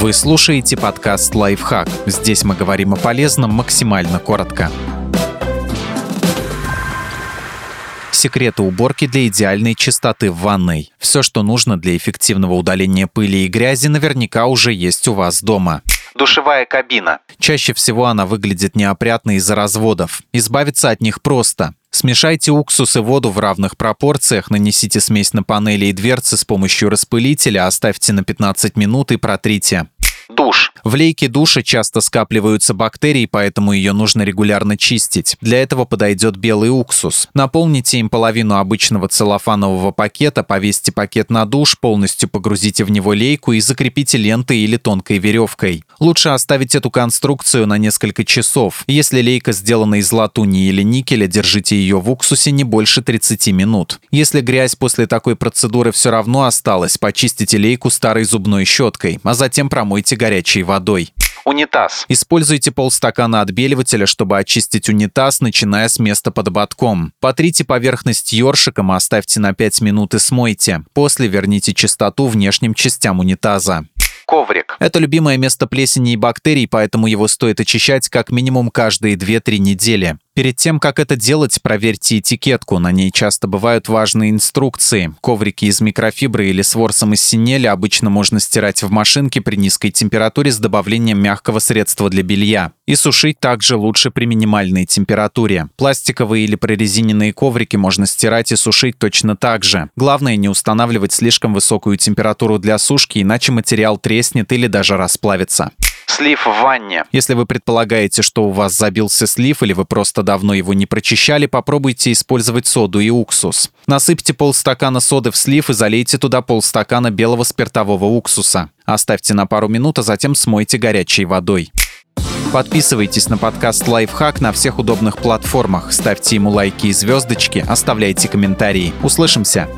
Вы слушаете подкаст «Лайфхак». Здесь мы говорим о полезном максимально коротко. Секреты уборки для идеальной чистоты в ванной. Все, что нужно для эффективного удаления пыли и грязи, наверняка уже есть у вас дома. Душевая кабина. Чаще всего она выглядит неопрятно из-за разводов. Избавиться от них просто. Смешайте уксус и воду в равных пропорциях, нанесите смесь на панели и дверцы с помощью распылителя, оставьте на 15 минут и протрите. Душ. В лейке душа часто скапливаются бактерии, поэтому ее нужно регулярно чистить. Для этого подойдет белый уксус. Наполните им половину обычного целлофанового пакета, повесьте пакет на душ, полностью погрузите в него лейку и закрепите лентой или тонкой веревкой. Лучше оставить эту конструкцию на несколько часов. Если лейка сделана из латуни или никеля, держите ее в уксусе не больше 30 минут. Если грязь после такой процедуры все равно осталась, почистите лейку старой зубной щеткой, а затем промойте горячей водой. Унитаз. Используйте полстакана отбеливателя, чтобы очистить унитаз, начиная с места под ободком. Потрите поверхность ёршиком, оставьте на 5 минут и смойте. После верните чистоту внешним частям унитаза коврик. Это любимое место плесени и бактерий, поэтому его стоит очищать как минимум каждые 2-3 недели. Перед тем, как это делать, проверьте этикетку. На ней часто бывают важные инструкции. Коврики из микрофибры или с ворсом из синели обычно можно стирать в машинке при низкой температуре с добавлением мягкого средства для белья. И сушить также лучше при минимальной температуре. Пластиковые или прорезиненные коврики можно стирать и сушить точно так же. Главное не устанавливать слишком высокую температуру для сушки, иначе материал треснет или даже расплавится слив в ванне. Если вы предполагаете, что у вас забился слив или вы просто давно его не прочищали, попробуйте использовать соду и уксус. Насыпьте полстакана соды в слив и залейте туда полстакана белого спиртового уксуса. Оставьте на пару минут, а затем смойте горячей водой. Подписывайтесь на подкаст «Лайфхак» на всех удобных платформах, ставьте ему лайки и звездочки, оставляйте комментарии. Услышимся!